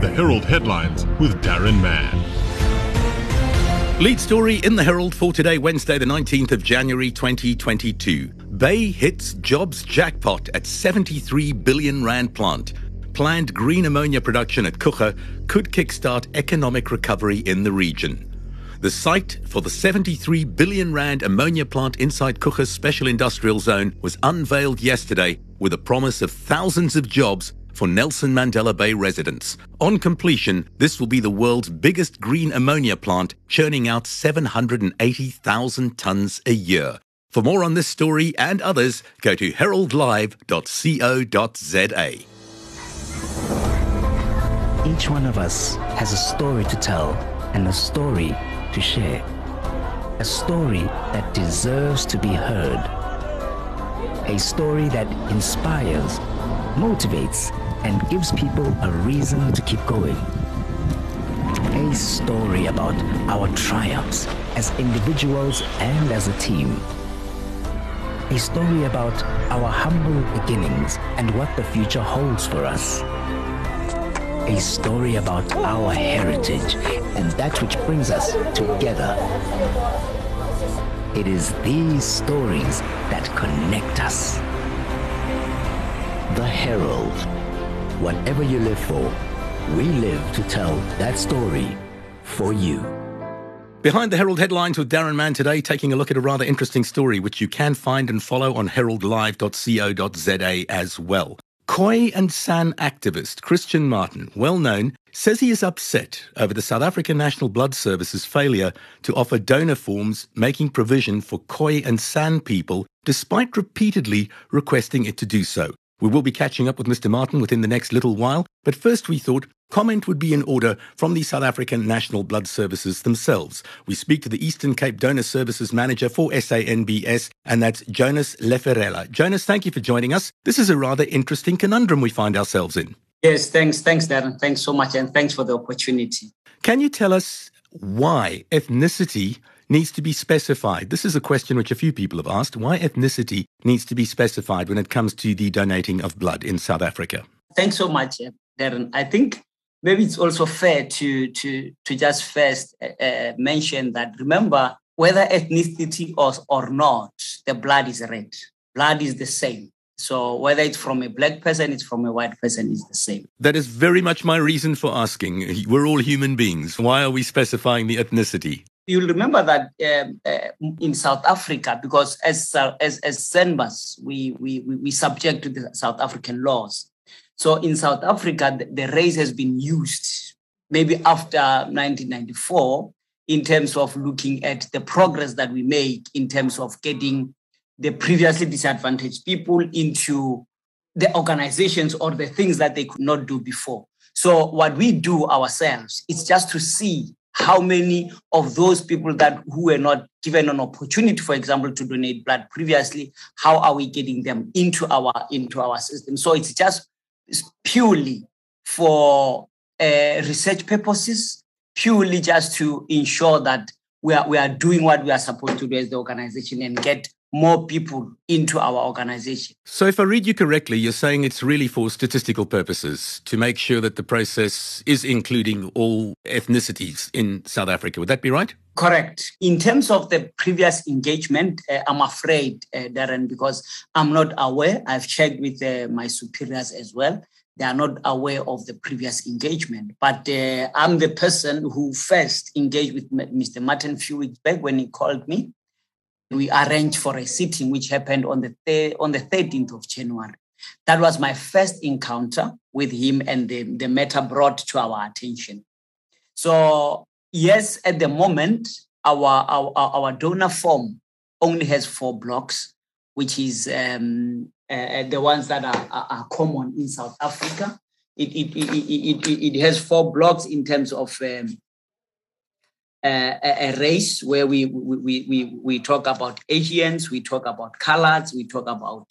The Herald headlines with Darren Mann. Lead story in the Herald for today, Wednesday, the 19th of January 2022. Bay hits jobs jackpot at 73 billion rand plant. Planned green ammonia production at Coega could kickstart economic recovery in the region. The site for the 73 billion rand ammonia plant inside Coega's special industrial zone was unveiled yesterday with a promise of thousands of jobs for Nelson Mandela Bay residents. On completion, this will be the world's biggest green ammonia plant, churning out 780,000 tons a year. For more on this story and others, go to heraldlive.co.za. Each one of us has a story to tell and a story to share. A story that deserves to be heard. A story that inspires, motivates, and gives people a reason to keep going. A story about our triumphs as individuals and as a team. A story about our humble beginnings and what the future holds for us a story about our heritage and that which brings us together. It is these stories that connect us. The Herald. Whatever you live for, we live to tell that story for you. Behind the Herald headlines with Darren Mann today, taking a look at a rather interesting story which you can find and follow on heraldlive.co.za as well. Khoi and San activist Christian Martin, well known, says he is upset over the South African National Blood Service's failure to offer donor forms making provision for Khoi and San people, despite repeatedly requesting it to do so. We will be catching up with Mr. Martin within the next little while, but first we thought comment would be in order from the South African National Blood Services themselves. We speak to the Eastern Cape Donor Services Manager for SANBS, and that's Jonas Leferella. Jonas, thank you for joining us. This is a rather interesting conundrum we find ourselves in. Yes, thanks. Thanks, Darren. Thanks so much, and thanks for the opportunity. Can you tell us why ethnicity needs to be specified? This is a question which a few people have asked. Why ethnicity needs to be specified when it comes to the donating of blood in South Africa? Thanks so much, Darren. I think maybe it's also fair to to to just first uh, uh, mention that remember whether ethnicity or or not, the blood is red. Blood is the same. So whether it's from a black person, it's from a white person, it's the same. That is very much my reason for asking. We're all human beings. Why are we specifying the ethnicity? You'll remember that um, uh, in South Africa, because as as as SANBS, we, we we subject to the South African laws. So in South Africa, the, the race has been used maybe after 1994 in terms of looking at the progress that we make in terms of getting the previously disadvantaged people into the organizations or the things that they could not do before. So what we do ourselves is just to see how many of those people that who were not given an opportunity for example to donate blood previously how are we getting them into our into our system? So it's just it's purely for uh, research purposes purely just to ensure that we are, we are doing what we are supposed to do as the organization and get more people into our organization. So, if I read you correctly, you're saying it's really for statistical purposes to make sure that the process is including all ethnicities in South Africa. Would that be right? Correct. In terms of the previous engagement, uh, I'm afraid, uh, Darren, because I'm not aware. I've checked with uh, my superiors as well. They are not aware of the previous engagement. But uh, I'm the person who first engaged with Mr. Martin a few weeks back when he called me we arranged for a sitting which happened on the th- on the 13th of January. That was my first encounter with him and the, the matter brought to our attention. So yes, at the moment, our, our, our donor form only has four blocks, which is um, uh, the ones that are, are, are, common in South Africa. It, it, it, it, it, has four blocks in terms of um, a, a, race where we, we, we, we talk about Asians, we talk about colors, we talk about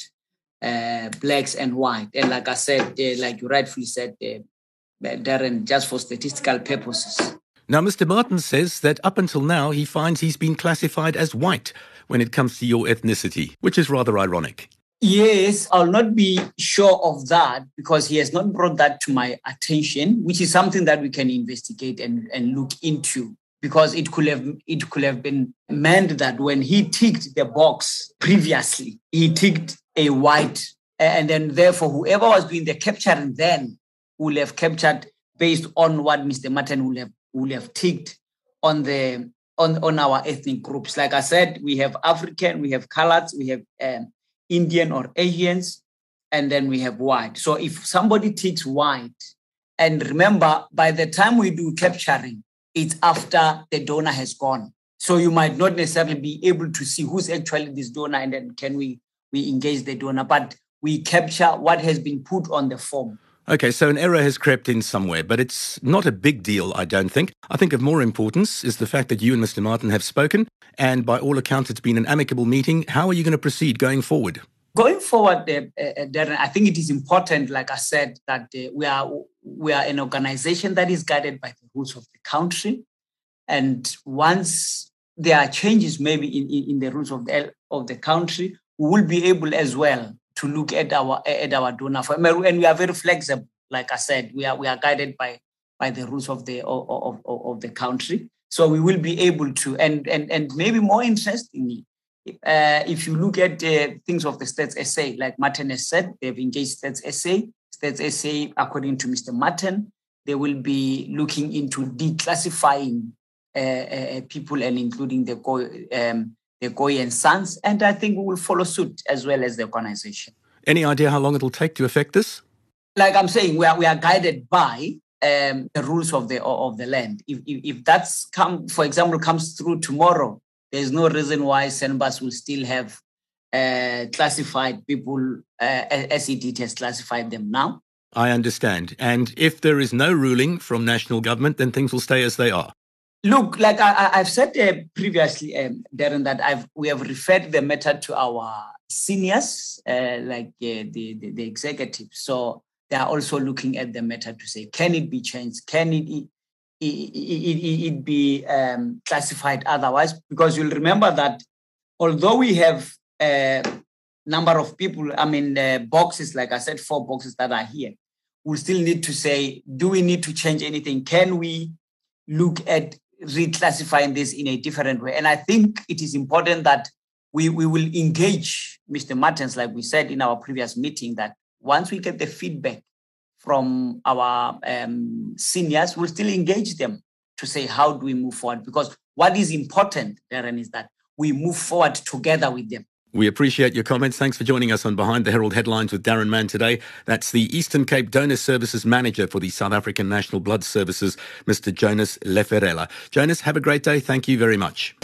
uh, blacks and white. And like I said, uh, like you rightfully said, uh, Darren, just for statistical purposes. Now, Mr. Martin says that up until now, he finds he's been classified as white when it comes to your ethnicity, which is rather ironic. Yes, I'll not be sure of that because he has not brought that to my attention, which is something that we can investigate and, and look into. Because it could have it could have been meant that when he ticked the box previously, he ticked a white, and then therefore whoever was doing the capturing then will have captured based on what Mr. Martin will have will have ticked on the on, on our ethnic groups. Like I said, we have African, we have coloreds, we have um, Indian or Asians, and then we have white. So if somebody takes white, and remember, by the time we do capturing, it's after the donor has gone. So you might not necessarily be able to see who's actually this donor, and then can we we engage the donor, but we capture what has been put on the form. Okay, so an error has crept in somewhere, but it's not a big deal, I don't think. I think of more importance is the fact that you and Mr. Martin have spoken, and by all accounts, it's been an amicable meeting. How are you going to proceed going forward? Going forward, uh, uh, Darren, I think it is important, like I said, that uh, we are we are an organization that is guided by the rules of the country, and once there are changes maybe in, in, in the rules of the of the country, we will be able as well to look at our at our donor firm, and we are very flexible. Like I said, we are we are guided by by the rules of the of, of, of the country. So we will be able to, and and and maybe more interestingly, uh, if you look at uh, things of the Stats SA, like Martin has said, they've engaged Stats SA. Stats SA, according to Mr. Martin, they will be looking into declassifying uh, uh people and including the um, the Khoisans, and I think we will follow suit as well as the organization. Any idea how long it'll take to effect this? Like I'm saying, we are, we are guided by um, the rules of the of the land. If, if, if that's come, for example, comes through tomorrow, there's no reason why SANBAS will still have uh, classified people uh, as it has classified them now. I understand. And if there is no ruling from national government, then things will stay as they are. Look, like I, have said uh, previously, um, Darren, that I've we have referred the matter to our seniors, uh, like uh, the, the, the executive. So they are also looking at the matter to say, can it be changed? Can it it, it, it, it be um, classified otherwise? Because you'll remember that although we have a number of people, I mean, uh, boxes, like I said, four boxes that are here, we still need to say, do we need to change anything? Can we look at reclassifying this in a different way. And I think it is important that we, we will engage Mr. Martins, like we said in our previous meeting, that once we get the feedback from our um, seniors, we'll still engage them to say, how do we move forward? Because what is important, Darren, is that we move forward together with them. We appreciate your comments. Thanks for joining us on Behind the Herald Headlines with Darren Mann today. That's the Eastern Cape Donor Services Manager for the South African National Blood Services, Mr. Jonas Leferela. Jonas, have a great day. Thank you very much.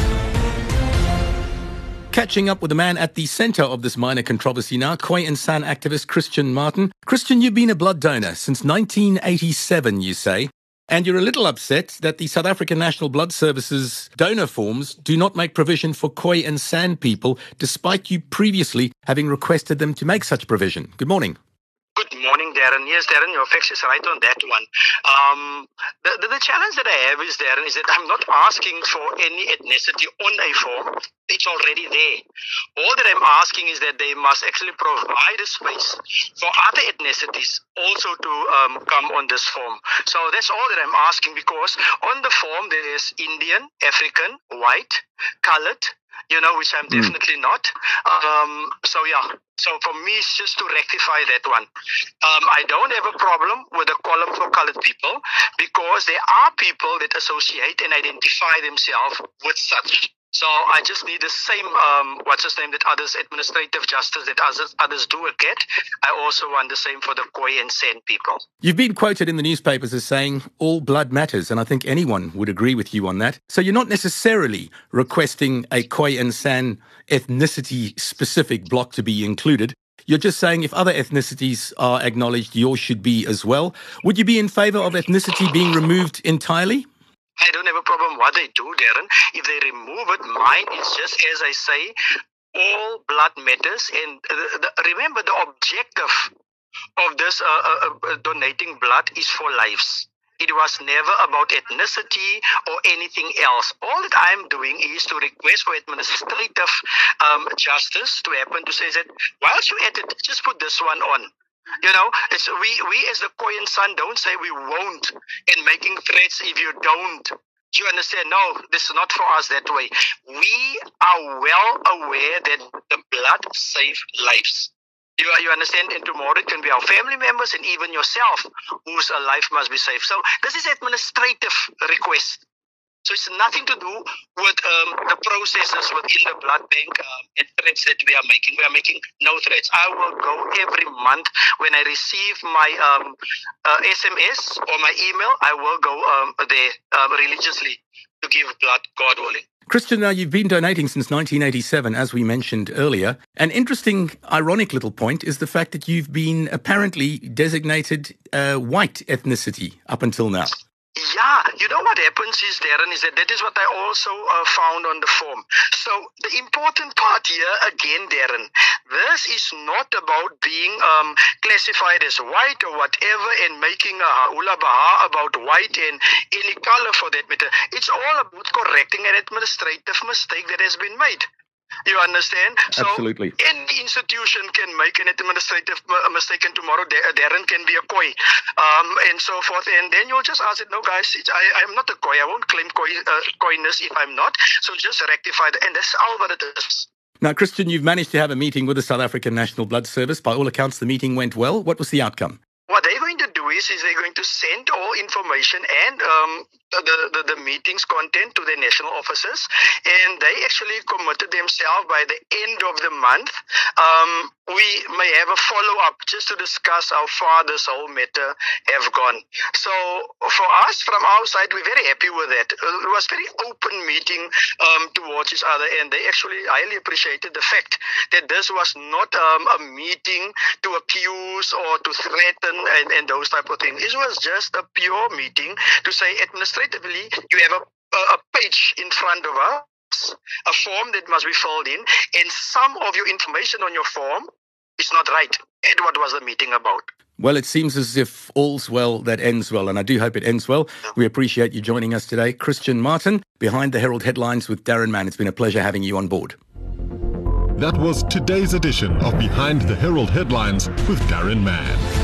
Catching up with the man at the centre of this minor controversy now, Khoi and San activist Christian Martin. Christian, you've been a blood donor since 1987, you say. And you're a little upset that the South African National Blood Services donor forms do not make provision for Khoi and San people, despite you previously having requested them to make such provision. Good morning. Darren. Yes, Darren, your facts is right on that one. Um, the, the, the, challenge that I have is, Darren, is that I'm not asking for any ethnicity on a form. It's already there. All that I'm asking is that they must actually provide a space for other ethnicities also to um, come on this form. So that's all that I'm asking because on the form there is Indian, African, white, colored, you know, which I'm mm. definitely not. Um, so yeah, so for me, it's just to rectify that one. Um, I don't have a problem with the column for colored people because there are people that associate and identify themselves with such. So I just need the same, um, what's his name, that others, administrative justice that others, others do get. I also want the same for the Khoi and San people. You've been quoted in the newspapers as saying all blood matters, and I think anyone would agree with you on that. So you're not necessarily requesting a Khoi and San ethnicity specific block to be included. You're just saying if other ethnicities are acknowledged, yours should be as well. Would you be in favor of ethnicity being removed entirely? I don't have a problem what they do, Darren. If they remove it, mine is just as I say, all blood matters. And the, the, remember, the objective of this uh, uh, uh, donating blood is for lives. It was never about ethnicity or anything else. All that I'm doing is to request for administrative um, justice to happen to say that whilst you're at it, just put this one on. You know, it's we we as the Khoi and San don't say we won't in making threats if you don't. Do you understand? No, this is not for us that way. We are well aware that the blood saves lives. You, you understand? And tomorrow it can be our family members and even yourself whose life must be saved. So this is administrative request. So it's nothing to do with um, the processes within the blood bank um, and threats that we are making. We are making no threats. I will go every month when I receive my um, uh, SMS or my email. I will go um, there uh, religiously to give blood, God willing. Christian, now you've been donating since 1987, as we mentioned earlier. An interesting, ironic little point is the fact that you've been apparently designated uh, white ethnicity up until now. Yeah, you know what happens is, Darren, is that that is what I also uh, found on the form. So the important part here, again, Darren, this is not about being um, classified as white or whatever and making a hula baha about white and any color for that matter. It's all about correcting an administrative mistake that has been made. You understand? So Absolutely. Any institution can make an administrative mistake, and tomorrow Darren can be a Khoi, um, and so forth. And then you'll just ask it, no, guys, I, I'm not a Khoi. I won't claim Khoi, uh, coyness if I'm not. So just rectify it. And that's all what it is. Now, Christian, you've managed to have a meeting with the South African National Blood Service. By all accounts, the meeting went well. What was the outcome? What they're going to do is, is they're going to send all information and um, the, the, the meeting's content to the national officers, and they actually committed themselves by the end of the month. Um, we may have a follow up just to discuss how far this whole matter have gone. So for us, from our side, we're very happy with that. It was very open meeting um, towards each other, and they actually highly appreciated the fact that this was not um, a meeting to accuse or to threaten and, and those type of things. It was just a pure meeting to say administration administratively, you have a, a page in front of us, a form that must be filled in, and some of your information on your form is not right. And what was the meeting about? Well, it seems as if all's well that ends well, and I do hope it ends well. We appreciate you joining us today. Christian Martin, behind the Herald headlines with Darren Mann. It's been a pleasure having you on board. That was today's edition of Behind the Herald Headlines with Darren Mann.